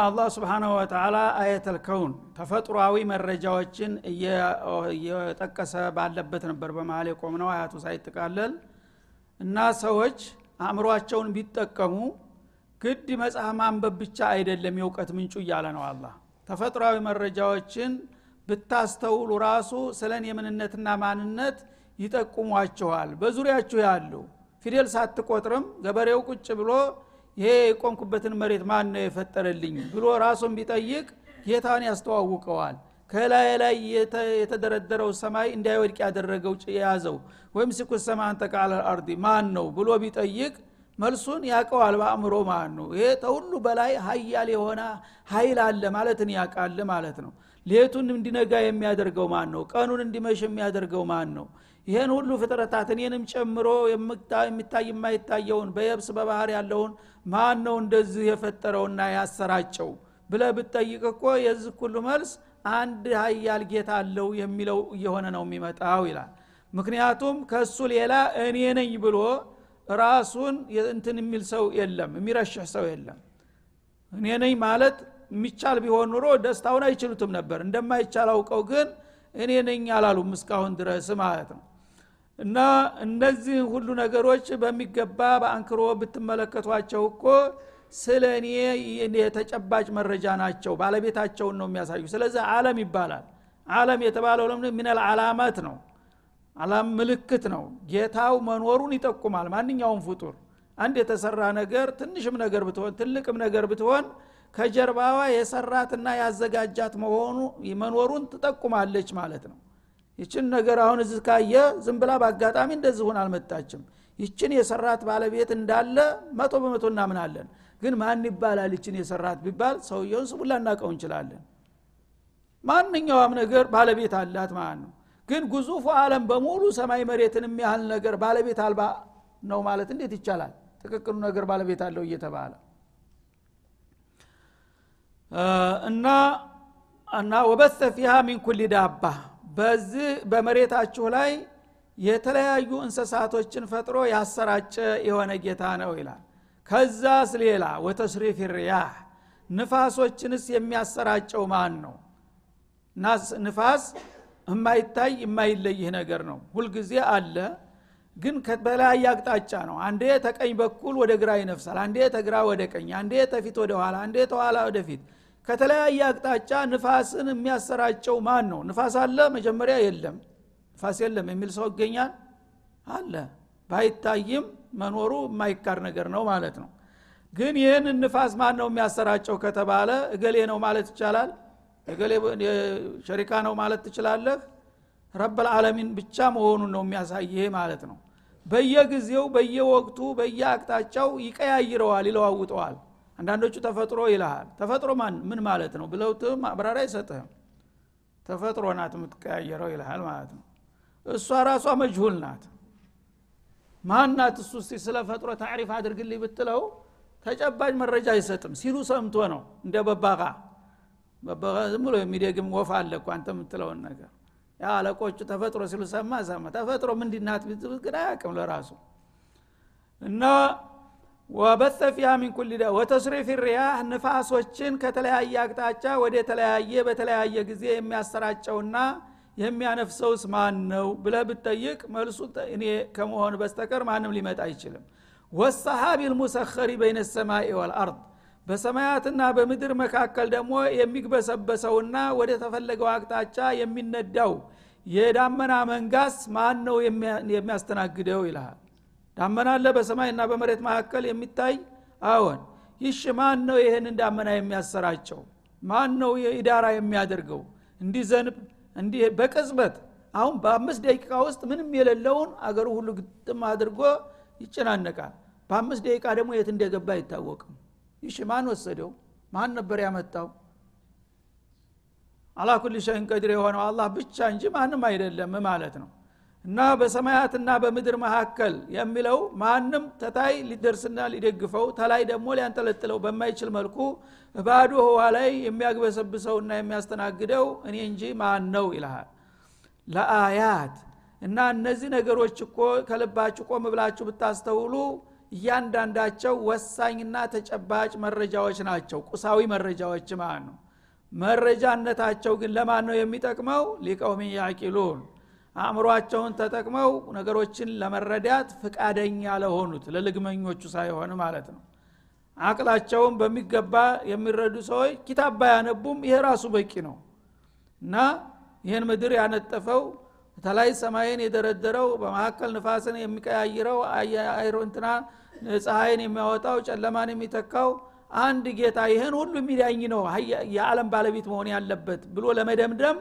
አላህ ስብሓናሁ ወተላ አየተል ከውን ተፈጥሯዊ መረጃዎችን እየጠቀሰ ባለበት ነበር። በመሀል የቆምነው አያቱ ሳይጠቃለል እና ሰዎች አእምሯቸውን ቢጠቀሙ ግድ መጽሐፍ ማንበብ ብቻ አይደለም የእውቀት ምንጩ እያለ ነው አላህ። ተፈጥሯዊ መረጃዎችን ብታስተውሉ ራሱ ስለ እኔ ምንነትና ማንነት ይጠቁሟችኋል። በዙሪያችሁ ያሉ ፊደል ሳትቆጥርም ገበሬው ቁጭ ብሎ ይሄ የቆምኩበትን መሬት ማን ነው የፈጠረልኝ ብሎ ራሱን ቢጠይቅ ጌታን ያስተዋውቀዋል። ከላይ ላይ የተደረደረው ሰማይ እንዳይወድቅ ያደረገው የያዘው ወይም ሲኩ ተቃለ አርዲ ማን ነው ብሎ ቢጠይቅ መልሱን ያቀዋል በአእምሮ ማለት ነው ይሄ ተሁሉ በላይ ሀያል የሆነ ሀይል አለ ማለትን ያቃል ማለት ነው። ሌቱን እንዲነጋ የሚያደርገው ማን ነው ቀኑን እንዲመሽ የሚያደርገው ማን ነው ይህን ሁሉ ፍጥረታት እኔንም ጨምሮ የሚታይ የማይታየውን በየብስ በባህር ያለውን ማን ነው እንደዚህ የፈጠረውና ያሰራጨው ብለ ብትጠይቅ እኮ የዚህ ሁሉ መልስ አንድ ሀያል ጌታ አለው የሚለው እየሆነ ነው የሚመጣው ይላል። ምክንያቱም ከእሱ ሌላ እኔ ነኝ ብሎ ራሱን እንትን የሚል ሰው የለም የሚረሽህ ሰው የለም። እኔ ነኝ ማለት የሚቻል ቢሆን ኑሮ ደስታውን አይችሉትም ነበር። እንደማይቻል አውቀው ግን እኔ ነኝ አላሉም እስካሁን ድረስ ማለት ነው እና እነዚህ ሁሉ ነገሮች በሚገባ በአንክሮ ብትመለከቷቸው እኮ ስለ እኔ የተጨባጭ መረጃ ናቸው። ባለቤታቸውን ነው የሚያሳዩ። ስለዚህ አለም ይባላል። አለም የተባለው ሚነል አላማት ነው። አላም ምልክት ነው። ጌታው መኖሩን ይጠቁማል። ማንኛውም ፍጡር አንድ የተሰራ ነገር ትንሽም ነገር ብትሆን ትልቅም ነገር ብትሆን ከጀርባዋ የሰራትና ያዘጋጃት መሆኑ መኖሩን ትጠቁማለች ማለት ነው ይችን ነገር አሁን እዚህ ካየ ዝም ብላ በአጋጣሚ እንደዚህ ሁን አልመጣችም። ይችን የሰራት ባለቤት እንዳለ መቶ በመቶ እናምናለን። ግን ማን ይባላል ይችን የሰራት ቢባል ሰውየውን ስሙ ላናቀው እንችላለን። ማንኛውም ነገር ባለቤት አላት ማለት ነው። ግን ግዙፉ አለም በሙሉ ሰማይ መሬትን የሚያህል ነገር ባለቤት አልባ ነው ማለት እንዴት ይቻላል? ትክክሉ ነገር ባለቤት አለው እየተባለ። እና እና ወበሰ ፊሃ ሚን ኩል ዳባ በዚህ በመሬታችሁ ላይ የተለያዩ እንስሳቶችን ፈጥሮ ያሰራጨ የሆነ ጌታ ነው ይላል። ከዛስ ሌላ ወተስሪፍ ሪያህ ንፋሶችንስ የሚያሰራጨው ማን ነው? ንፋስ የማይታይ የማይለይህ ነገር ነው። ሁልጊዜ አለ ግን በተለያየ አቅጣጫ ነው። አንዴ ተቀኝ በኩል ወደ ግራ ይነፍሳል አንዴ ተግራ ወደ ቀኝ አንዴ ተፊት ወደ ኋላ አንዴ ተኋላ ወደፊት ከተለያየ አቅጣጫ ንፋስን የሚያሰራጨው ማን ነው? ንፋስ አለ? መጀመሪያ የለም። ንፋስ የለም የሚል ሰው ይገኛል? አለ። ባይታይም መኖሩ የማይካር ነገር ነው ማለት ነው። ግን ይህን ንፋስ ማን ነው የሚያሰራጨው ከተባለ እገሌ ነው ማለት ይቻላል? እገሌ ሸሪካ ነው ማለት ትችላለህ? ረበልዓለሚን ብቻ መሆኑን ነው የሚያሳይህ ማለት ነው። በየጊዜው በየወቅቱ በየአቅጣጫው ይቀያይረዋል ይለዋውጠዋል አንዳንዶቹ ተፈጥሮ ይልሃል። ተፈጥሮ ማን? ምን ማለት ነው? ብለውት ማብራሪያ አይሰጥህም። ተፈጥሮ ናት የምትቀያየረው ይልሃል ማለት ነው። እሷ ራሷ መጅሁል ናት። ማን ናት እሱ? እስቲ ስለ ፈጥሮ ታሪፍ አድርግልኝ ብትለው ተጨባጭ መረጃ አይሰጥም ሲሉ ሰምቶ ነው። እንደ በባቃ በባቃ ዝም ብሎ የሚደግም ወፍ አለ እኮ አንተ የምትለውን ነገር። ያ አለቆቹ ተፈጥሮ ሲሉ ሰማ ሰማ። ተፈጥሮ ምንድናት ግን አያቅም ለራሱ። እና ወበተ ፊሃ ሚን ኩል ዳ ወተስሪፍ ሪያህ ንፋሶችን ከተለያየ አቅጣጫ ወደ ተለያየ በተለያየ ጊዜ የሚያሰራጨውና የሚያነፍሰውስ ማን ነው ብለ ብትጠይቅ መልሱ እኔ ከመሆን በስተቀር ማንም ሊመጣ አይችልም። ወሰሃቢ ልሙሰኸሪ በይነ ሰማይ ወልአርድ በሰማያትና በምድር መካከል ደግሞ የሚግበሰበሰውና ወደ ተፈለገው አቅጣጫ የሚነዳው የዳመና መንጋስ ማን ነው የሚያስተናግደው ይልሃል ዳመና አለ በሰማይና በመሬት መካከል የሚታይ አዎን። ይሽ ማን ነው ይህንን ዳመና የሚያሰራጨው? ማን ነው የኢዳራ የሚያደርገው? እንዲህ ዘንብ እንዲህ በቅጽበት። አሁን በአምስት ደቂቃ ውስጥ ምንም የሌለውን አገሩ ሁሉ ግጥም አድርጎ ይጨናነቃል። በአምስት ደቂቃ ደግሞ የት እንደገባ አይታወቅም። ይሽ ማን ወሰደው? ማን ነበር ያመጣው? አላኩል ሸይን ቀድር የሆነው አላህ ብቻ እንጂ ማንም አይደለም ማለት ነው እና በሰማያትና በምድር መካከል የሚለው ማንም ተታይ ሊደርስና ሊደግፈው ተላይ ደግሞ ሊያንጠለጥለው በማይችል መልኩ ባዶ ህዋ ላይ የሚያግበሰብሰውና የሚያስተናግደው እኔ እንጂ ማን ነው ይልሃል። ለአያት እና እነዚህ ነገሮች እኮ ከልባችሁ ቆም ብላችሁ ብታስተውሉ እያንዳንዳቸው ወሳኝና ተጨባጭ መረጃዎች ናቸው። ቁሳዊ መረጃዎች ማለት ነው። መረጃነታቸው ግን ለማን ነው የሚጠቅመው? ሊቀውሚ ያቂሉን አእምሯቸውን ተጠቅመው ነገሮችን ለመረዳት ፍቃደኛ ለሆኑት ለልግመኞቹ ሳይሆን ማለት ነው። አቅላቸውን በሚገባ የሚረዱ ሰዎች ኪታብ ባያነቡም ይሄ ራሱ በቂ ነው። እና ይህን ምድር ያነጠፈው ተላይ ሰማይን የደረደረው በመካከል ንፋስን የሚቀያይረው እንትና ፀሐይን የሚያወጣው ጨለማን የሚተካው አንድ ጌታ ይህን ሁሉ የሚዳኝ ነው። የዓለም ባለቤት መሆን ያለበት ብሎ ለመደምደም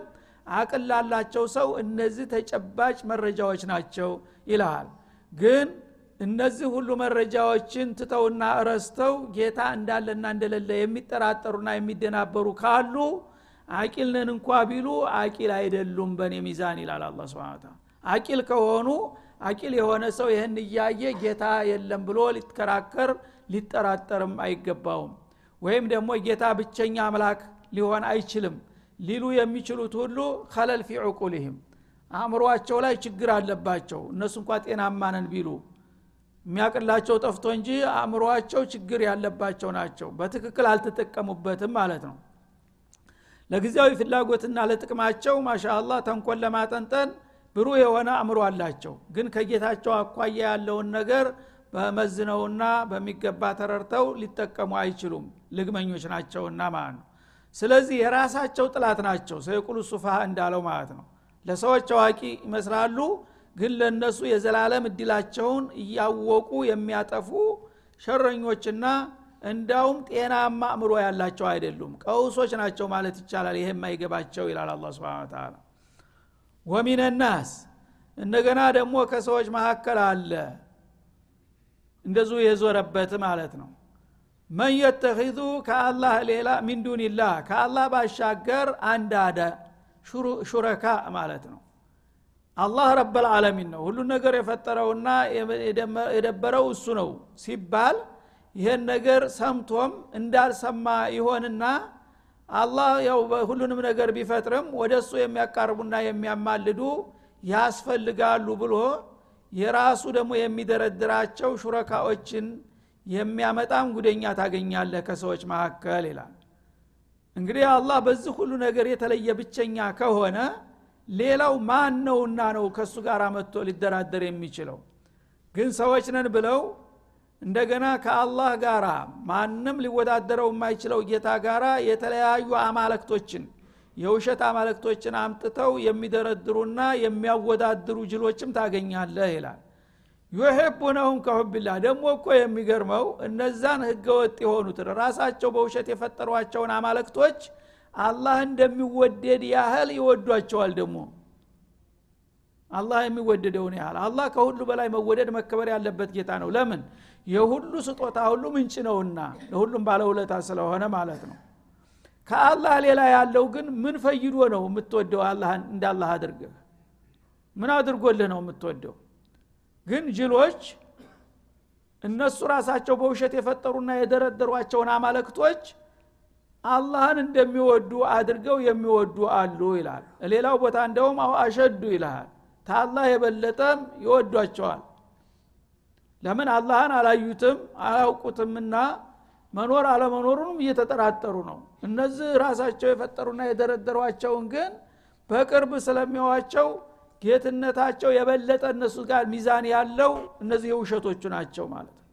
አቅል ላላቸው ሰው እነዚህ ተጨባጭ መረጃዎች ናቸው ይልሃል ግን እነዚህ ሁሉ መረጃዎችን ትተውና ረስተው ጌታ እንዳለና እንደሌለ የሚጠራጠሩና የሚደናበሩ ካሉ አቂልነን እንኳ ቢሉ አቂል አይደሉም በእኔ ሚዛን ይላል አላ ስብን አቂል ከሆኑ አቂል የሆነ ሰው ይህን እያየ ጌታ የለም ብሎ ሊከራከር ሊጠራጠርም አይገባውም። ወይም ደግሞ ጌታ ብቸኛ አምላክ ሊሆን አይችልም ሊሉ የሚችሉት ሁሉ ከለል ፊ ዕቁልህም አእምሯቸው ላይ ችግር አለባቸው። እነሱ እንኳ ጤናማነን ቢሉ የሚያቅላቸው ጠፍቶ እንጂ አእምሯቸው ችግር ያለባቸው ናቸው። በትክክል አልተጠቀሙበትም ማለት ነው። ለጊዜያዊ ፍላጎትና ለጥቅማቸው ማሻአላ ተንኮል ለማጠንጠን ብሩህ የሆነ አእምሮ አላቸው። ግን ከጌታቸው አኳያ ያለውን ነገር በመዝነውና በሚገባ ተረድተው ሊጠቀሙ አይችሉም። ልግመኞች ናቸውና ማለት ነው ስለዚህ የራሳቸው ጥላት ናቸው። ሰይቁሉ ሱፋሃ እንዳለው ማለት ነው። ለሰዎች አዋቂ ይመስላሉ ግን ለእነሱ የዘላለም እድላቸውን እያወቁ የሚያጠፉ ሸረኞችና እንዳውም ጤናማ አእምሮ ያላቸው አይደሉም። ቀውሶች ናቸው ማለት ይቻላል። ይሄ የማይገባቸው ይላል አላ ስብን ተላ ናስ እንደገና ደግሞ ከሰዎች መካከል አለ። እንደዙ የዞረበት ማለት ነው መን የተኪዙ ከአላህ ሌላ ሚን ዱንላህ ከአላህ ባሻገር አንዳደ ሹረካ ማለት ነው። አላህ ረበልዓለሚን ነው። ሁሉን ነገር የፈጠረውና የደበረው እሱ ነው ሲባል ይህን ነገር ሰምቶም እንዳልሰማ ይሆንና አላህ ያው ሁሉንም ነገር ቢፈጥርም ወደ እሱ የሚያቃርቡና የሚያማልዱ ያስፈልጋሉ ብሎ የራሱ ደግሞ የሚደረድራቸው ሹረካዎችን የሚያመጣም ጉደኛ ታገኛለህ ከሰዎች መካከል ይላል። እንግዲህ አላህ በዚህ ሁሉ ነገር የተለየ ብቸኛ ከሆነ ሌላው ማን ነውና ነው ከእሱ ጋር መጥቶ ሊደራደር የሚችለው? ግን ሰዎች ነን ብለው እንደገና ከአላህ ጋር ማንም ሊወዳደረው የማይችለው ጌታ ጋር የተለያዩ አማለክቶችን የውሸት አማለክቶችን አምጥተው የሚደረድሩና የሚያወዳድሩ ጅሎችም ታገኛለህ ይላል ዩሕቡነሁም ከሁብላህ ደግሞ እኮ የሚገርመው እነዛን ህገወጥ የሆኑትን ራሳቸው በውሸት የፈጠሯቸውን አማለክቶች አላህ እንደሚወደድ ያህል ይወዷቸዋል ደግሞ። አላህ የሚወደደውን ያህል አላህ ከሁሉ በላይ መወደድ መከበር ያለበት ጌታ ነው። ለምን? የሁሉ ስጦታ ሁሉ ምንጭ ነውና ለሁሉም ባለውለታ ስለሆነ ማለት ነው። ከአላህ ሌላ ያለው ግን ምን ፈይዶ ነው የምትወደው? አላህን እንዳላህ አድርገህ ምን አድርጎልህ ነው የምትወደው ግን ጅሎች እነሱ ራሳቸው በውሸት የፈጠሩና የደረደሯቸውን አማለክቶች አላህን እንደሚወዱ አድርገው የሚወዱ አሉ ይላል ሌላው ቦታ እንደውም አው አሸዱ ይልሃል። ታላህ የበለጠም ይወዷቸዋል። ለምን አላህን አላዩትም አያውቁትምና መኖር አለመኖሩንም እየተጠራጠሩ ነው። እነዚህ ራሳቸው የፈጠሩና የደረደሯቸውን ግን በቅርብ ስለሚዋቸው ጌትነታቸው የበለጠ እነሱ ጋር ሚዛን ያለው እነዚህ የውሸቶቹ ናቸው ማለት ነው።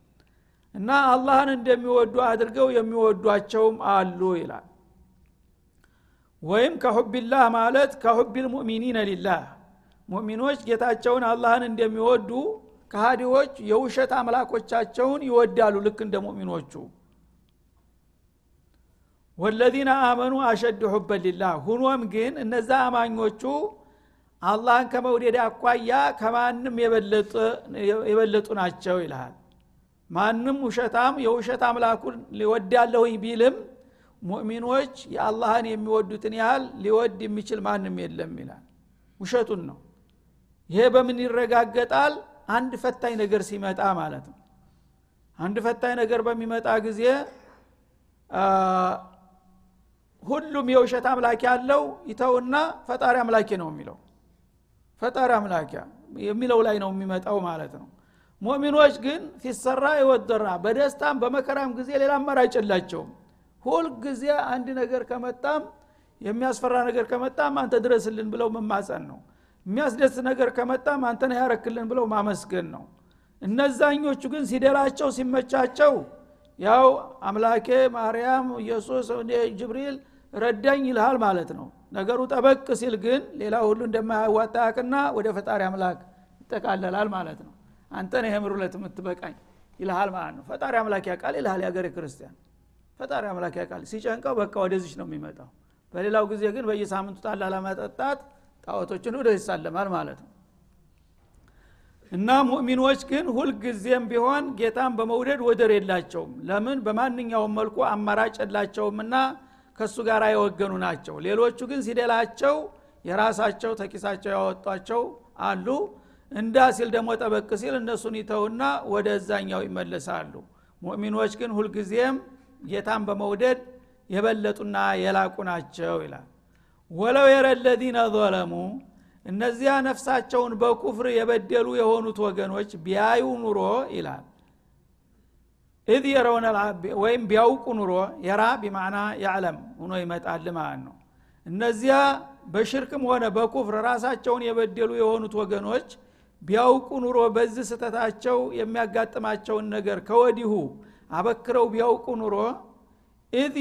እና አላህን እንደሚወዱ አድርገው የሚወዷቸውም አሉ ይላል። ወይም ከሁቢላህ ማለት ከሁቢል ሙእሚኒነ ሊላህ። ሙእሚኖች ጌታቸውን አላህን እንደሚወዱ ከሃዲዎች የውሸት አምላኮቻቸውን ይወዳሉ ልክ እንደ ሙእሚኖቹ። ወለዚነ አመኑ አሸድ ሁበን ሊላህ። ሁኖም ግን እነዛ አማኞቹ አላህን ከመውደድ አኳያ ከማንም የበለጡ ናቸው ይልሃል። ማንም ውሸታም የውሸት አምላኩን ሊወዳለሁኝ ቢልም ሙእሚኖች የአላህን የሚወዱትን ያህል ሊወድ የሚችል ማንም የለም ይላል። ውሸቱን ነው። ይሄ በምን ይረጋገጣል? አንድ ፈታኝ ነገር ሲመጣ ማለት ነው። አንድ ፈታኝ ነገር በሚመጣ ጊዜ ሁሉም የውሸት አምላክ ያለው ይተውና ፈጣሪ አምላኪ ነው የሚለው ፈጣሪ አምላኪያ የሚለው ላይ ነው የሚመጣው ማለት ነው። ሙእሚኖች ግን ፊሰራ ይወደራ በደስታም በመከራም ጊዜ ሌላ አማራጭ የላቸውም። ሁል ጊዜ አንድ ነገር ከመጣም የሚያስፈራ ነገር ከመጣም አንተ ድረስልን ብለው መማፀን ነው። የሚያስደስት ነገር ከመጣም አንተን ያረክልን ብለው ማመስገን ነው። እነዛኞቹ ግን ሲደላቸው ሲመቻቸው ያው አምላኬ ማርያም ኢየሱስ ጅብሪል ረዳኝ ይልሃል ማለት ነው ነገሩ ጠበቅ ሲል ግን ሌላ ሁሉ እንደማያዋጣ ወደ ፈጣሪ አምላክ ይጠቃለላል ማለት ነው። አንተን ይሄ ምሩለት የምትበቃኝ ይልሃል ማለት ነው። ፈጣሪ አምላክ ያውቃል ይልሃል የሀገሬ ክርስቲያን። ፈጣሪ አምላክ ያውቃል። ሲጨንቀው በቃ ወደዚች ነው የሚመጣው። በሌላው ጊዜ ግን በየሳምንቱ ጣላ ለመጠጣት ጣዖቶችን ወደ ይሳለማል ማለት ነው። እና ሙእሚኖች ግን ሁልጊዜም ቢሆን ጌታን በመውደድ ወደር የላቸውም። ለምን? በማንኛውም መልኩ አማራጭ የላቸውምና ከእሱ ጋር የወገኑ ናቸው። ሌሎቹ ግን ሲደላቸው የራሳቸው ተኪሳቸው ያወጧቸው አሉ። እንዳ ሲል ደግሞ ጠበቅ ሲል እነሱን ይተውና ወደ እዛኛው ይመለሳሉ። ሙእሚኖች ግን ሁልጊዜም ጌታን በመውደድ የበለጡና የላቁ ናቸው ይላል። ወለው የረ ለዚነ ظለሙ እነዚያ ነፍሳቸውን በኩፍር የበደሉ የሆኑት ወገኖች ቢያዩ ኑሮ ይላል ኢዝ የረውነ ወይም ቢያውቁ ኑሮ የራ ቢማዕና ያዕለም ሁኖ ይመጣል ማለት ነው። እነዚያ በሽርክም ሆነ በኩፍር ራሳቸውን የበደሉ የሆኑት ወገኖች ቢያውቁ ኑሮ በዚህ ስተታቸው የሚያጋጥማቸውን ነገር ከወዲሁ አበክረው ቢያውቁ ኑሮ ኢዝ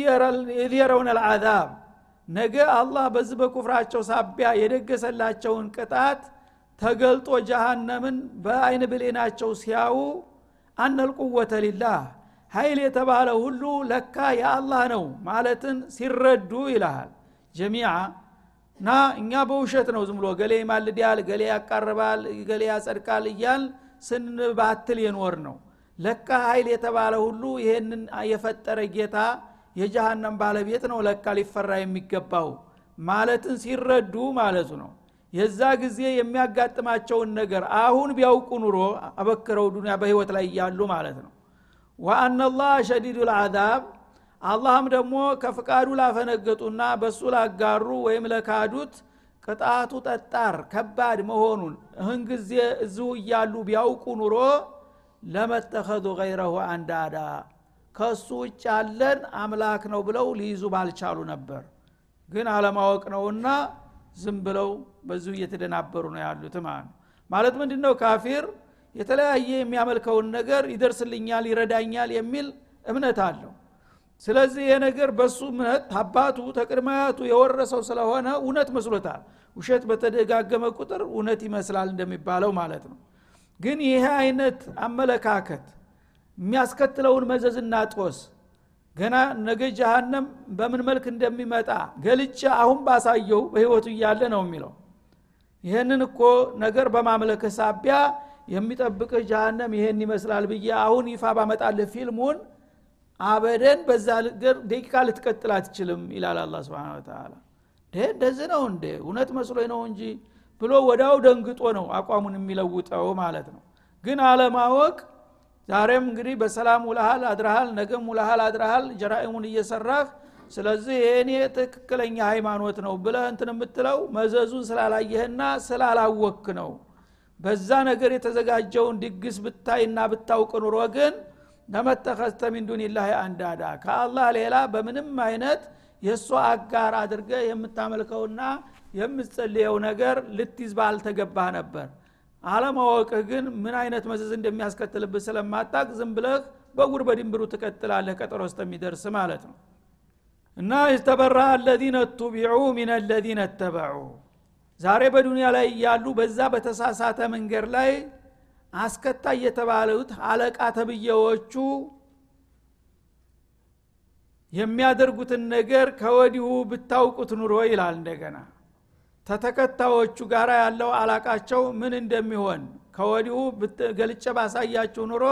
የረውነ ልአዛብ ነገ አላህ በዚህ በኩፍራቸው ሳቢያ የደገሰላቸውን ቅጣት ተገልጦ ጀሃነምን በአይን ብሌናቸው ሲያዩ አነልቁወተ ሊላህ ኃይል የተባለ ሁሉ ለካ የአላህ ነው ማለትን ሲረዱ ይልሃል ጀሚዓ ና እኛ በውሸት ነው ዝም ብሎ ገሌ ይማልዳል ገሌ ያቃርባል ገሌ ያጸድቃል እያል ስንባትል የኖር ነው ለካ ኃይል የተባለ ሁሉ ይሄንን የፈጠረ ጌታ የጀሃነም ባለቤት ነው ለካ ሊፈራ የሚገባው ማለትን ሲረዱ ማለቱ ነው የዛ ጊዜ የሚያጋጥማቸውን ነገር አሁን ቢያውቁ ኑሮ አበክረው ዱኒያ በህይወት ላይ እያሉ ማለት ነው። ወአናላህ ሸዲዱ ልአዛብ አላህም ደግሞ ከፍቃዱ ላፈነገጡና በሱ ላጋሩ ወይም ለካዱት ቅጣቱ ጠጣር ከባድ መሆኑን እህን ጊዜ እዚሁ እያሉ ቢያውቁ ኑሮ ለመተኸዙ ገይረሁ አንዳዳ ከእሱ ውጭ ያለን አምላክ ነው ብለው ሊይዙ ባልቻሉ ነበር። ግን አለማወቅ ነውና ዝም ብለው በዚሁ እየተደናበሩ ነው ያሉት ማለት ነው። ማለት ምንድ ነው ካፊር የተለያየ የሚያመልከውን ነገር ይደርስልኛል ይረዳኛል የሚል እምነት አለው። ስለዚህ ይሄ ነገር በሱ እምነት አባቱ ተቅድማያቱ የወረሰው ስለሆነ እውነት መስሎታል። ውሸት በተደጋገመ ቁጥር እውነት ይመስላል እንደሚባለው ማለት ነው። ግን ይሄ አይነት አመለካከት የሚያስከትለውን መዘዝና ጦስ ገና ነገ ጀሃነም በምን መልክ እንደሚመጣ ገልቻ አሁን ባሳየው በህይወቱ እያለ ነው የሚለው። ይህንን እኮ ነገር በማምለክ ሳቢያ የሚጠብቅህ ጀሃነም ይሄን ይመስላል ብዬ አሁን ይፋ ባመጣልህ ፊልሙን አበደን በዛ ነገር ደቂቃ ልትቀጥል አትችልም ይላል አላ ስብን ተላ እንደዚህ ነው እንዴ? እውነት መስሎ ነው እንጂ ብሎ ወዳው ደንግጦ ነው አቋሙን የሚለውጠው ማለት ነው። ግን አለማወቅ ዛሬም እንግዲህ በሰላም ውልሃል አድረሃል ነገም ውልሃል አድረሃል ጀራኢሙን እየሰራህ ስለዚህ የእኔ ትክክለኛ ሃይማኖት ነው ብለ እንትን የምትለው መዘዙን ስላላየህና ስላላወክ ነው። በዛ ነገር የተዘጋጀውን ድግስ ብታይና ብታውቅ ኑሮ ግን ለመተኸዝተ ሚን አንዳዳ ከአላህ ሌላ በምንም አይነት የእሱ አጋር አድርገ የምታመልከውና የምትጸልየው ነገር ልትይዝ ባልተገባህ ነበር አለማወቅህ ግን ምን አይነት መዘዝ እንደሚያስከትልብህ ስለማታቅ ዝም ብለህ በጉር በድንብሩ ትቀጥላለህ ቀጠሮ እስከሚደርስ ማለት ነው። እና ይስተበራ አለዚነ ቱቢዑ ሚን አለዚነ ተበዑ ዛሬ በዱንያ ላይ ያሉ በዛ በተሳሳተ መንገድ ላይ አስከታይ የተባሉት አለቃ ተብዬዎቹ የሚያደርጉትን ነገር ከወዲሁ ብታውቁት ኑሮ ይላል እንደገና ተተከታዮቹ ጋር ያለው አላቃቸው ምን እንደሚሆን ከወዲሁ ገልጨ ባሳያችሁ ኑሮ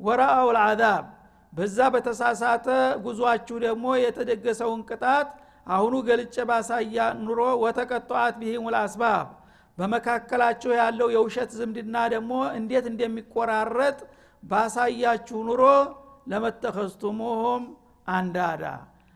ወራአው ልአዛብ በዛ በተሳሳተ ጉዟችሁ ደግሞ የተደገሰውን ቅጣት አሁኑ ገልጨ ባሳያ ኑሮ ወተቀጠዋት ቢሂም ልአስባብ በመካከላችሁ ያለው የውሸት ዝምድና ደግሞ እንዴት እንደሚቆራረጥ ባሳያችሁ ኑሮ ለመተኸዝቱሙሁም አንዳዳ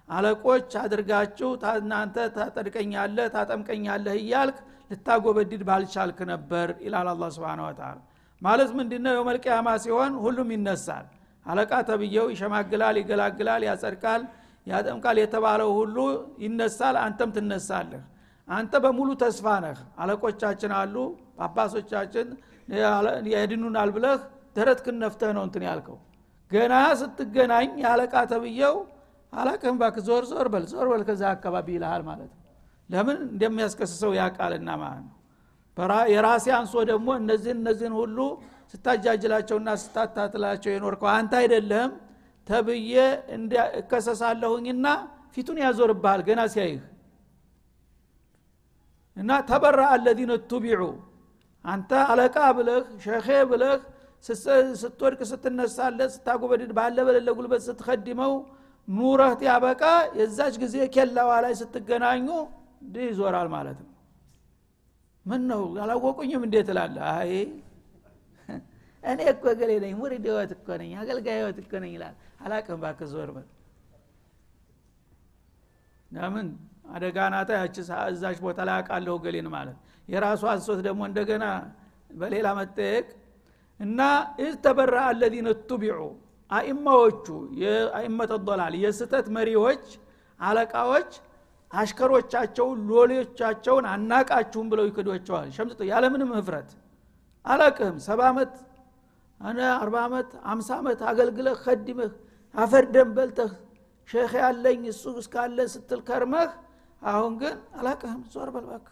አለቆች አድርጋችሁ እናንተ ታጠድቀኛለህ ታጠምቀኛለህ እያልክ ልታጎበድድ ባልቻልክ ነበር ይላል አላ ስብን ወተላ ማለት ምንድነው? የመልቅያማ ሲሆን ሁሉም ይነሳል። አለቃ ተብየው ይሸማግላል ይገላግላል ያጸድቃል ያጠምቃል የተባለው ሁሉ ይነሳል አንተም ትነሳለህ። አንተ በሙሉ ተስፋ ነህ። አለቆቻችን አሉ ጳጳሶቻችን ያድኑናል ብለህ ደረትክን ነፍተህ ነው እንትን ያልከው። ገና ስትገናኝ የአለቃ ተብየው አላቅህም ባክ ዞር ዞር በል ዞር በል ከዛ አካባቢ ይልሃል ማለት ነው። ለምን እንደሚያስከስሰው ያቃልና ማለት ነው። የራሴ አንሶ ደግሞ እነዚህን እነዚህን ሁሉ ስታጃጅላቸውና ስታታትላቸው የኖርከው አንተ አይደለም ተብዬ እከሰሳለሁኝና ፊቱን ያዞርብሃል ገና ሲያይህ። እና ተበራ አለዚነ ቱቢዑ አንተ አለቃ ብለህ ሸኼ ብለህ ስትወድቅ ስትነሳለት ስታጎበድድ ባለ በሌለ ጉልበት ስትከድመው ኑረህ ያበቃ የዛች ጊዜ ኬላዋ ላይ ስትገናኙ ይዞራል ማለት ነው። ምን ነው አላወቁኝም እንዴት ላለ አይ እኔ እኮ ገሌ ነኝ ሙሪድ ህይወት እኮ ነኝ አገልጋይ ህይወት እኮ ነኝ ይላል። አላቅም ባክ ዞር በል። ለምን? አደጋ ናታ ያቺ እዛች ቦታ ላይ አቃለሁ ገሌን ማለት የራሱ አንሶት ደግሞ እንደገና በሌላ መጠየቅ እና ኢዝ ተበራ አለዚነ ቱቢዑ አኢማዎቹ የአኢመተ ዶላል የስተት መሪዎች አለቃዎች አሽከሮቻቸውን ሎሌዎቻቸውን አናቃችሁም ብለው ይክዷቸዋል። ሸምጥጦ ያለምንም ህፍረት አላቅህም ሰባ ዓመት አርባ ዓመት አምሳ ዓመት አገልግለህ ከድመህ አፈር ደም በልተህ ሼክ ያለኝ እሱ እስካለ ስትል ከርመህ አሁን ግን አላቅህም ዞር በልባክ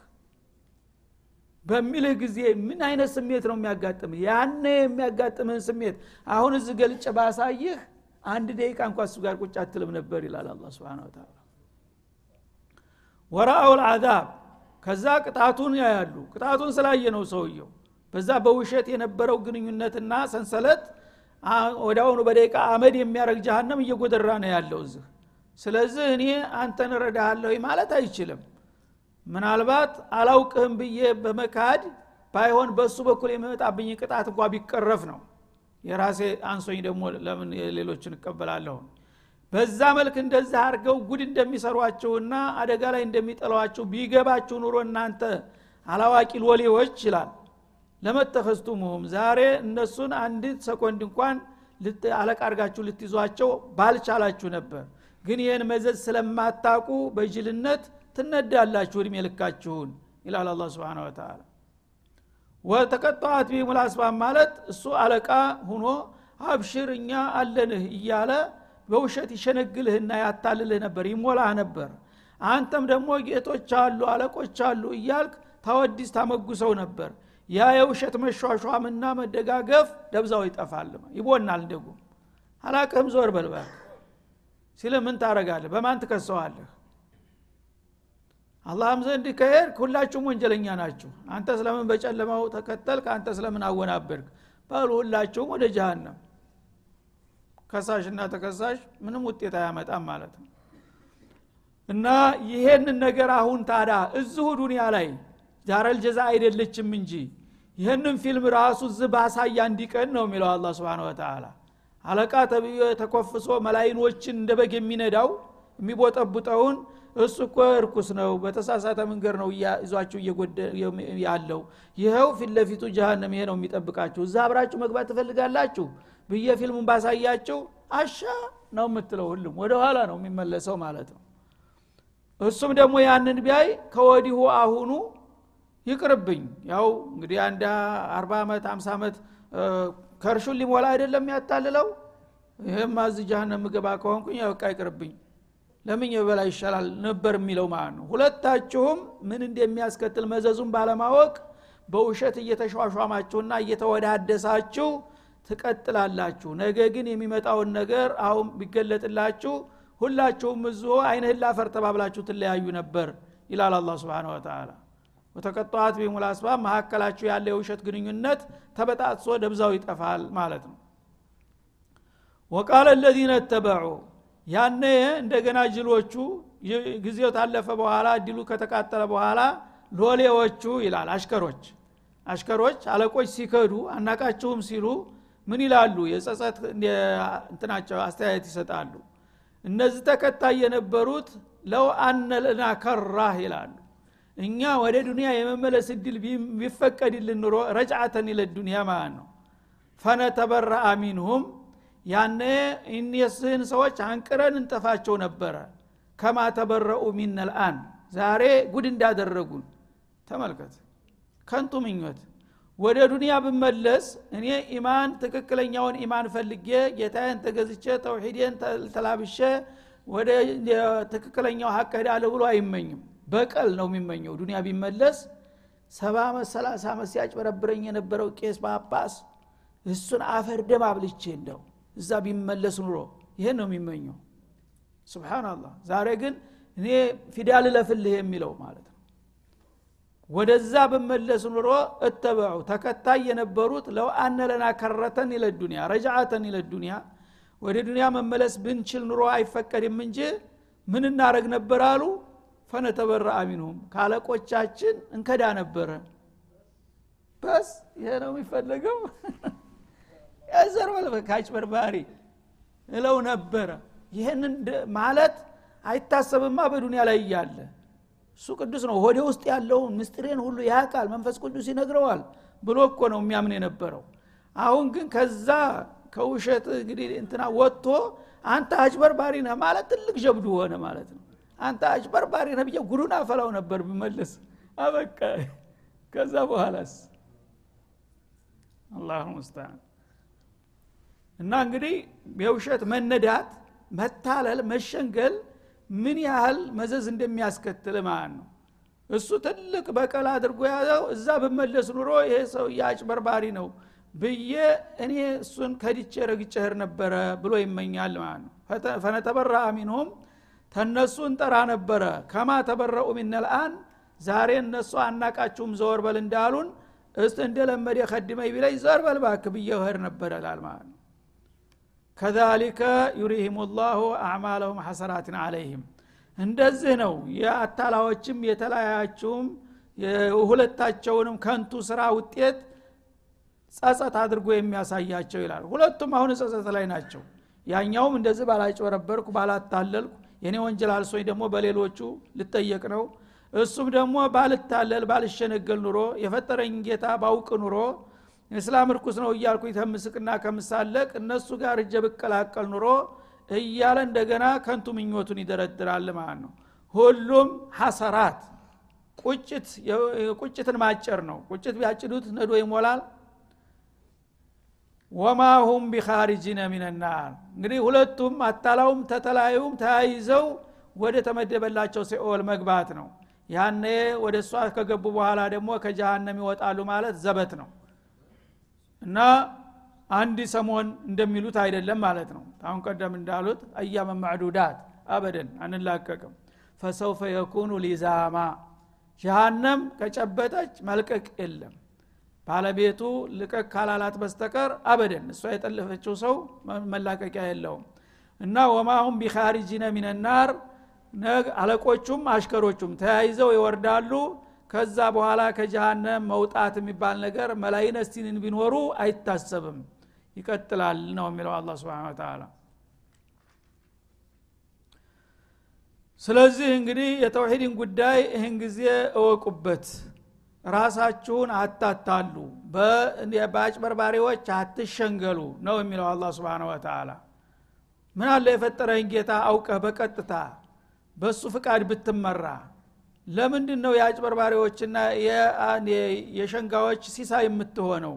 በሚልህ ጊዜ ምን አይነት ስሜት ነው የሚያጋጥምህ? ያነ የሚያጋጥምህን ስሜት አሁን እዚህ ገልጭ ባሳይህ አንድ ደቂቃ እንኳ እሱ ጋር ቁጭ አትልም ነበር ይላል አላ ስብን ተላ ወራአው ልአዛብ ከዛ ቅጣቱን ያያሉ። ቅጣቱን ስላየ ነው ሰውየው። በዛ በውሸት የነበረው ግንኙነትና ሰንሰለት ወዳውኑ በደቂቃ አመድ የሚያደረግ ጃሃንም እየጎደራ ነው ያለው እዚህ። ስለዚህ እኔ አንተን ረዳሃለሁ ማለት አይችልም ምናልባት አላውቅህም ብዬ በመካድ ባይሆን በእሱ በኩል የሚመጣብኝ ቅጣት እንኳ ቢቀረፍ ነው። የራሴ አንሶኝ ደግሞ ለምን ሌሎችን እቀበላለሁ? በዛ መልክ እንደዚህ አድርገው ጉድ እንደሚሰሯችሁና አደጋ ላይ እንደሚጠለዋችሁ ቢገባችሁ ኑሮ እናንተ አላዋቂ ሎሌዎች ይላል። ለመተኸዝቱሙሁም ዛሬ እነሱን አንዲት ሰኮንድ እንኳን አለቃ አርጋችሁ ልትይዟቸው ባልቻላችሁ ነበር። ግን ይህን መዘዝ ስለማታቁ በጅልነት ትነዳላችሁ እድሜ ልካችሁን ይላል አላ ስብን ወተላ ወተቀጠዋት ቢሙል ማለት እሱ አለቃ ሁኖ አብሽር እኛ አለንህ እያለ በውሸት ይሸነግልህና ያታልልህ ነበር ይሞላህ ነበር። አንተም ደግሞ ጌቶች አሉ አለቆች አሉ እያልክ ታወዲስ ታመጉሰው ነበር። ያ የውሸት መሿሿምና መደጋገፍ ደብዛው ይጠፋል ይቦናል እንደጉም። አላቅህም ዞር በልበል ሲል ምን ታረጋለህ በማን ትከሰዋለህ አላህም ዘንድ ከሄድ ሁላችሁም ወንጀለኛ ናችሁ። አንተ ስለምን በጨለማው ተከተልክ? አንተ ስለምን አወናበርክ በሉ ሁላችሁም ወደ ጀሃነም። ከሳሽና ተከሳሽ ምንም ውጤት አያመጣም ማለት ነው። እና ይሄንን ነገር አሁን ታዳ እዚሁ ዱኒያ ላይ ዳረል ጀዛ አይደለችም እንጂ ይህንን ፊልም ራሱ ዝ ባሳያ እንዲቀን ነው የሚለው አላ ስብን ወተላ አለቃ ተብዮ ተኮፍሶ መላይኖችን እንደ በግ የሚነዳው የሚቦጠቡጠውን እሱ እኮ እርኩስ ነው በተሳሳተ መንገድ ነው ይዟችሁ ያለው። ይኸው ፊት ለፊቱ ይሄ ነው የሚጠብቃችሁ። እዛ አብራችሁ መግባት ትፈልጋላችሁ? ብዬ ፊልሙን ባሳያችሁ አሻ ነው የምትለው ሁሉም። ወደ ኋላ ነው የሚመለሰው ማለት ነው። እሱም ደግሞ ያንን ቢያይ ከወዲሁ አሁኑ ይቅርብኝ። ያው እንግዲህ አንድ አርባ ዓመት አምሳ ዓመት ከርሹን ሊሞላ አይደለም ያታልለው ይህም አዝ ጃሃንም ምገባ ከሆንኩኝ ያውቃ ይቅርብኝ ለምን የበላ ይሻላል ነበር የሚለው ማለት ነው? ሁለታችሁም ምን እንደሚያስከትል መዘዙን ባለማወቅ በውሸት እየተሿሿማችሁና እየተወዳደሳችሁ ትቀጥላላችሁ። ነገ ግን የሚመጣውን ነገር አሁን ቢገለጥላችሁ ሁላችሁም እዚሁ አይንህን ላፈር ተባብላችሁ ትለያዩ ነበር ይላል አላ ስብን ወተላ ወተቀጠዋት ቢሙል አስባብ መካከላችሁ ያለ የውሸት ግንኙነት ተበጣጥሶ ደብዛው ይጠፋል ማለት ነው። ወቃለ ለዚነ ተበዑ ያነ እንደገና ጅሎቹ ጊዜው ታለፈ በኋላ እድሉ ከተቃጠለ በኋላ ሎሌዎቹ ይላል አሽከሮች። አሽከሮች አለቆች ሲከዱ አናቃችሁም ሲሉ ምን ይላሉ? የጸጸት እንትናቸው አስተያየት ይሰጣሉ። እነዚህ ተከታይ የነበሩት ለው አነለና ከራህ ይላሉ። እኛ ወደ ዱንያ የመመለስ እድል ቢፈቀድልን ኑሮ ረጅዓተን ይለ ዱንያ ማለት ነው። ፈነተበረአ ሚንሁም ያነ እነስህን ሰዎች አንቅረን እንጠፋቸው ነበረ። ከማ ተበረኡ ልአን ዛሬ ጉድ እንዳደረጉን። ተመልከት ከንቱ ምኞት። ወደ ዱንያ ብመለስ እኔ ኢማን ትክክለኛውን ኢማን ፈልጌ ጌታዬን ተገዝቼ ተውሂዴን ተላብሼ ወደ ትክክለኛው ሀቅ ሄዳለሁ ብሎ አይመኝም። በቀል ነው የሚመኘው። ዱንያ ቢመለስ ሰባ ዓመት ሰላሳ ዓመት ሲያጭበረብረኝ የነበረው ቄስ ጳጳስ እሱን አፈር ደም አብልቼ እንደው እዛ ቢመለስ ኑሮ ይህን ነው የሚመኘው። ስብናላህ ዛሬ ግን እኔ ፊዳል ለፍልህ የሚለው ማለት ነው። ወደዛ ብመለስ ኑሮ እተበዑ ተከታይ የነበሩት ለው አነ ለና ከረተን ይለዱኒያ ረጃአተን ይለዱኒያ ወደ ዱንያ መመለስ ብንችል ኑሮ አይፈቀድም እንጂ ምን እናረግ ነበር አሉ? ፈነተበራ ሚንሁም። ካለቆቻችን እንከዳ ነበረ። በስ ይሄ ነው የሚፈለገው ያዘር መልፈካች በርባሪ እለው ነበረ። ይህንን ማለት አይታሰብማ በዱንያ ላይ እያለ እሱ ቅዱስ ነው። ሆዴ ውስጥ ያለውን ምስጢሬን ሁሉ ያቃል መንፈስ ቅዱስ ይነግረዋል ብሎ እኮ ነው የሚያምን የነበረው። አሁን ግን ከዛ ከውሸት እንግዲህ እንትና ወጥቶ አንተ አጭበርባሪ ነህ ማለት ትልቅ ጀብዱ ሆነ ማለት ነው። አንተ አጭበርባሪ ነህ ብዬ ጉዱን አፈላው ነበር ብመለስ። አበቃ። ከዛ በኋላስ? አላሁ ሙስተዓን እና እንግዲህ የውሸት መነዳት መታለል መሸንገል ምን ያህል መዘዝ እንደሚያስከትል ማለት ነው። እሱ ትልቅ በቀል አድርጎ ያዘው እዛ ብመለስ ኑሮ ይሄ ሰው አጭበርባሪ ነው ብዬ እኔ እሱን ከድቼ ረግጨህር ነበረ ብሎ ይመኛል ማለት ነው። ፈነተበራ ሚንሁም ተነሱ እንጠራ ነበረ። ከማ ተበረኡ ሚነልአን ዛሬ እነሱ አናቃችሁም ዘወር እንዳሉን እስት እንደለመደ ከድመኝ ቢለኝ ዘወር ባክ ብዬ እህር ነበረ ላል ማለት ነው ከዛሊከ ዩሪህም ላሁ አዕማለሁም ሐሰራትን አለይህም እንደዚህ ነው። የአታላዎችም የተለያያችሁም የሁለታቸውንም ከንቱ ስራ ውጤት ጸጸት አድርጎ የሚያሳያቸው ይላል። ሁለቱም አሁን ጸጸት ላይ ናቸው። ያኛውም እንደዚህ ባላጭበረበርኩ ባላታለልኩ የኔ ወንጀል አልሶኝ ደግሞ በሌሎቹ ልጠየቅ ነው። እሱም ደግሞ ባልታለል ባልሸነገል ኑሮ የፈጠረኝ ጌታ ባውቅ ኑሮ እስላም እርኩስ ነው እያልኩ ከምስቅና ከምሳለቅ እነሱ ጋር እጀ ብቀላቀል ኑሮ እያለ እንደገና ከንቱ ምኞቱን ይደረድራል ማለት ነው። ሁሉም ሐሰራት ቁጭት ቁጭትን ማጨር ነው። ቁጭት ቢያጭዱት ነዶ ይሞላል። ወማ ሁም ቢኻሪጂነ ሚነናር። እንግዲህ ሁለቱም አታላውም ተተላዩም ተያይዘው ወደ ተመደበላቸው ሲኦል መግባት ነው። ያኔ ወደ እሷ ከገቡ በኋላ ደግሞ ከጀሃነም ይወጣሉ ማለት ዘበት ነው እና አንድ ሰሞን እንደሚሉት አይደለም ማለት ነው። አሁን ቀደም እንዳሉት አያመ ማዕዱዳት አበደን አንላቀቅም። ፈሰውፈ የኩኑ ሊዛማ ጀሃነም ከጨበጠች መልቀቅ የለም። ባለቤቱ ልቀቅ ካላላት በስተቀር አበደን እሷ የጠለፈችው ሰው መላቀቂያ የለውም። እና ወማሁም ቢኻሪጂነ ሚነናር አለቆቹም አሽከሮቹም ተያይዘው ይወርዳሉ ከዛ በኋላ ከጀሃነም መውጣት የሚባል ነገር መላይነ ስቲንን ቢኖሩ አይታሰብም። ይቀጥላል ነው የሚለው አላ ስብን ተላ ስለዚህ እንግዲህ የተውሂድን ጉዳይ ይህን ጊዜ እወቁበት። ራሳችሁን አታታሉ በአጭበርባሪዎች አትሸንገሉ ነው የሚለው አላ ስብን ወተላ ምን አለ የፈጠረህን ጌታ አውቀህ በቀጥታ በእሱ ፍቃድ ብትመራ ለምንድን ነው የአጭበርባሪዎችና የሸንጋዎች ሲሳይ የምትሆነው?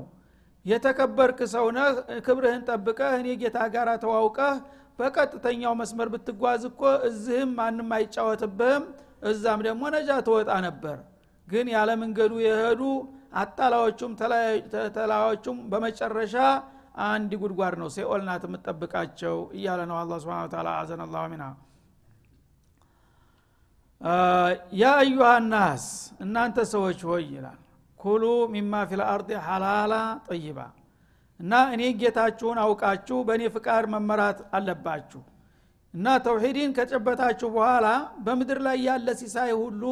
የተከበርክ ሰውነህ ክብርህን ጠብቀህ እኔ ጌታ ጋር ተዋውቀህ በቀጥተኛው መስመር ብትጓዝ እኮ እዚህም ማንም አይጫወትብህም እዛም ደግሞ ነጃ ትወጣ ነበር። ግን ያለ መንገዱ የሄዱ አጣላዎቹም ተላዎቹም በመጨረሻ አንድ ጉድጓድ ነው ሴኦል ናት የምጠብቃቸው እያለ ነው አላ ስብን ታላ አዘን አላሁ ሚና ያ አዩሃ ናስ እናንተ ሰዎች ሆይ ይላል። ኩሉ ሚማ ፊል አርድ ሐላላ ጠይባ እና እኔ ጌታችሁን አውቃችሁ በእኔ ፍቃድ መመራት አለባችሁ። እና ተውሂድን ከጨበጣችሁ በኋላ በምድር ላይ ያለ ሲሳይ ሁሉ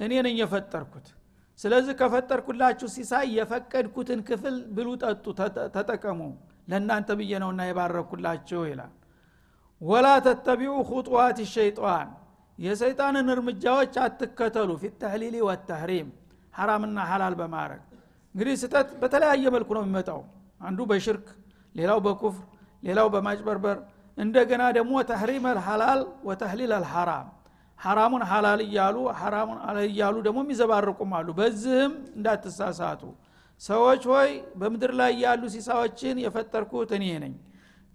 እኔ ነኝ የፈጠርኩት። ስለዚህ ከፈጠርኩላችሁ ሲሳይ የፈቀድኩትን ክፍል ብሉ ጠጡ ተጠቀሙ። ለእናንተ ብዬ ነውና የባረኩላችሁ ይላል። ወላ ተተቢዑ ሁጡዋት ሸይጣን የሰይጣንን እርምጃዎች አትከተሉ። ፊት ተህሊሊ ወተህሪም ሐራምና ሐላል በማድረግ እንግዲህ ስተት በተለያየ መልኩ ነው የሚመጣው። አንዱ በሽርክ ሌላው በኩፍር ሌላው በማጭበርበር እንደገና ደግሞ ተህሪም አልሐላል ወተህሊል አልሐራም። ሐራሙን ሐላል እያሉ ሐራሙን እያሉ ደግሞ የሚዘባርቁም አሉ። በዚህም እንዳትሳሳቱ። ሰዎች ሆይ በምድር ላይ ያሉ ሲሳዎችን የፈጠርኩት እኔ ነኝ።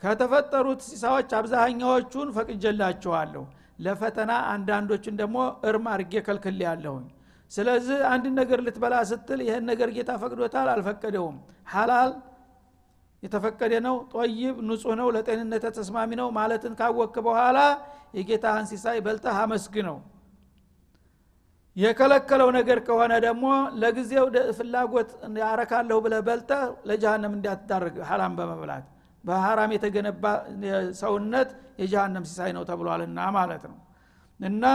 ከተፈጠሩት ሲሳዎች አብዛኛዎቹን ፈቅጀላችኋለሁ ለፈተና አንዳንዶችን ደግሞ እርም አድርጌ ከልክል ያለሁኝ ስለዚህ አንድ ነገር ልትበላ ስትል ይህን ነገር ጌታ ፈቅዶታል አልፈቀደውም። ሐላል የተፈቀደ ነው ጦይብ ንጹህ ነው ለጤንነት ተስማሚ ነው ማለትን ካወክ በኋላ የጌታህን ሲሳይ በልተህ አመስግነው። የከለከለው ነገር ከሆነ ደግሞ ለጊዜው ፍላጎት ያረካለሁ ብለ በልተህ ለጀሃነም እንዲያትዳርግ ሀላም በመብላት በሀራም የተገነባ ሰውነት የጀሃነም ሲሳይ ነው ተብሏልና ማለት ነው። እና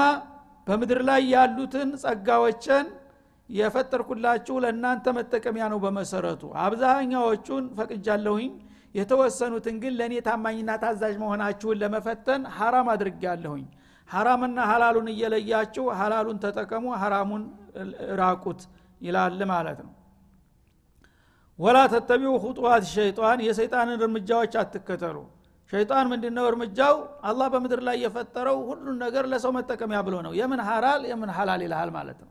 በምድር ላይ ያሉትን ጸጋዎችን የፈጠርኩላችሁ ለእናንተ መጠቀሚያ ነው በመሰረቱ። አብዛኛዎቹን ፈቅጃለሁኝ። የተወሰኑትን ግን ለእኔ ታማኝና ታዛዥ መሆናችሁን ለመፈተን ሐራም አድርጌያለሁኝ። ሐራምና ሀላሉን እየለያችሁ ሀላሉን ተጠቀሙ ሐራሙን ራቁት ይላል ማለት ነው ወላ ተተቢው ሁጡዋት ሸይጣን የሰይጣንን እርምጃዎች አትከተሉ። ሸይጣን ምንድነው እርምጃው? አላህ በምድር ላይ የፈጠረው ሁሉን ነገር ለሰው መጠቀሚያ ብሎ ነው። የምን ሀላል የምን ሀላል ይልሃል ማለት ነው።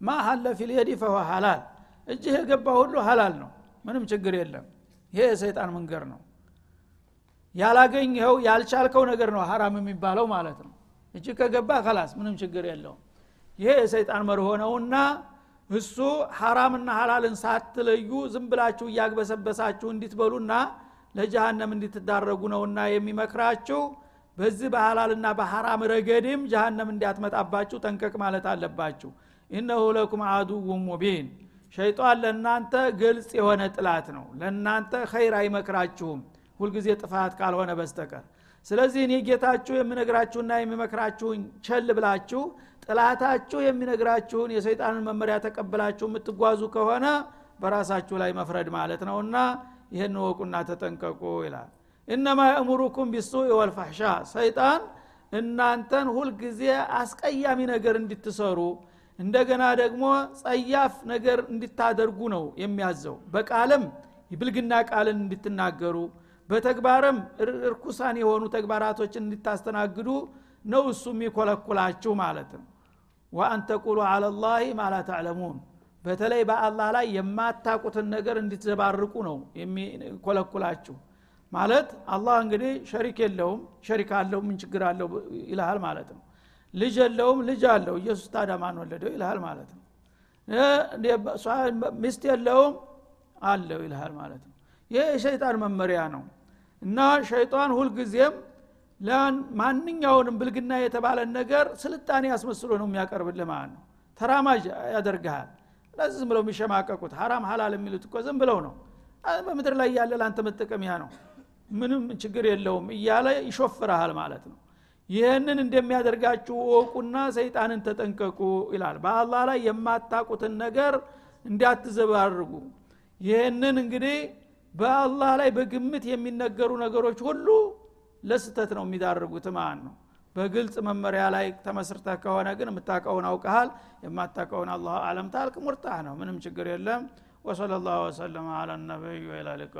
ማ ሀለ ፊልየዲ ፈሆ ሀላል እጅህ የገባ ሁሉ ሀላል ነው። ምንም ችግር የለም። ይሄ የሰይጣን መንገድ ነው። ያላገኘኸው ያልቻልከው ነገር ነው ሀራም የሚባለው ማለት ነው። እጅ ከገባ ከላስ ምንም ችግር የለውም። ይሄ የሰይጣን መርሆ ነውና እሱ ሐራምና ሐላልን ሳትለዩ ዝም ብላችሁ እያግበሰበሳችሁ እንዲትበሉና ለጀሃነም እንድትዳረጉ ነውና የሚመክራችሁ በዚህ በሐላልና በሐራም ረገድም ጀሃነም እንዲያትመጣባችሁ ጠንቀቅ ማለት አለባችሁ። ኢነሁ ለኩም አዱው ሙቢን። ሸይጣን ለእናንተ ግልጽ የሆነ ጥላት ነው። ለእናንተ ኸይር አይመክራችሁም። ሁልጊዜ ጥፋት ካልሆነ በስተቀር ስለዚህ እኔ ጌታችሁ የምነግራችሁና የሚመክራችሁን ቸል ብላችሁ ጥላታችሁ የሚነግራችሁን የሰይጣንን መመሪያ ተቀብላችሁ የምትጓዙ ከሆነ በራሳችሁ ላይ መፍረድ ማለት ነውና ይህን ወቁና ተጠንቀቁ ይላል። እነማ የእሙሩኩም ቢሱእ ወልፋሕሻ ሰይጣን እናንተን ሁልጊዜ አስቀያሚ ነገር እንድትሰሩ እንደገና ደግሞ ጸያፍ ነገር እንድታደርጉ ነው የሚያዘው። በቃልም ብልግና ቃልን እንድትናገሩ በተግባርም እርኩሳን የሆኑ ተግባራቶችን እንድታስተናግዱ ነው እሱ የሚኮለኩላችሁ ማለት ነው። ወአን ተቁሉ አለላህ ማላ በተለይ በአላህ ላይ የማታቁትን ነገር እንድትዘባርቁ ነው የሚኮለኩላችሁ። ማለት አላህ እንግዲህ ሸሪክ የለውም ሸሪክ አለው ምን ችግር አለው ይልሃል ማለት ነው። ልጅ የለውም ልጅ አለው። ኢየሱስ ታዲያ ማን ወለደው ይልሃል ማለት ነው። ሚስት የለውም አለው ይልሃል ማለት ነው። ይህ የሸይጣን መመሪያ ነው እና ሸይጣን ሁልጊዜም ማንኛውንም ብልግና የተባለን ነገር ስልጣኔ ያስመስሎ ነው የሚያቀርብልህ ማለት ነው። ተራማጅ ያደርግሃል። ለዚህ ዝም ብለው የሚሸማቀቁት ሀራም ሀላል የሚሉት እኮ ዝም ብለው ነው። በምድር ላይ ያለ ለአንተ መጠቀሚያ ነው። ምንም ችግር የለውም እያለ ይሾፍረሃል ማለት ነው። ይህንን እንደሚያደርጋችሁ ወቁና ሰይጣንን ተጠንቀቁ ይላል። በአላህ ላይ የማታቁትን ነገር እንዲያትዘባርጉ ይህንን እንግዲህ በአላህ ላይ በግምት የሚነገሩ ነገሮች ሁሉ ለስተት ነው የሚዳርጉት። ማለት ነው በግልጽ መመሪያ ላይ ተመስርተህ ከሆነ ግን የምታቀውን አውቀሃል። የማታቀውን አላህ አለም ታልቅ ሙርታህ ነው። ምንም ችግር የለም። ላሁ ወሰለም አላ ነቢይ ወላ ልቃ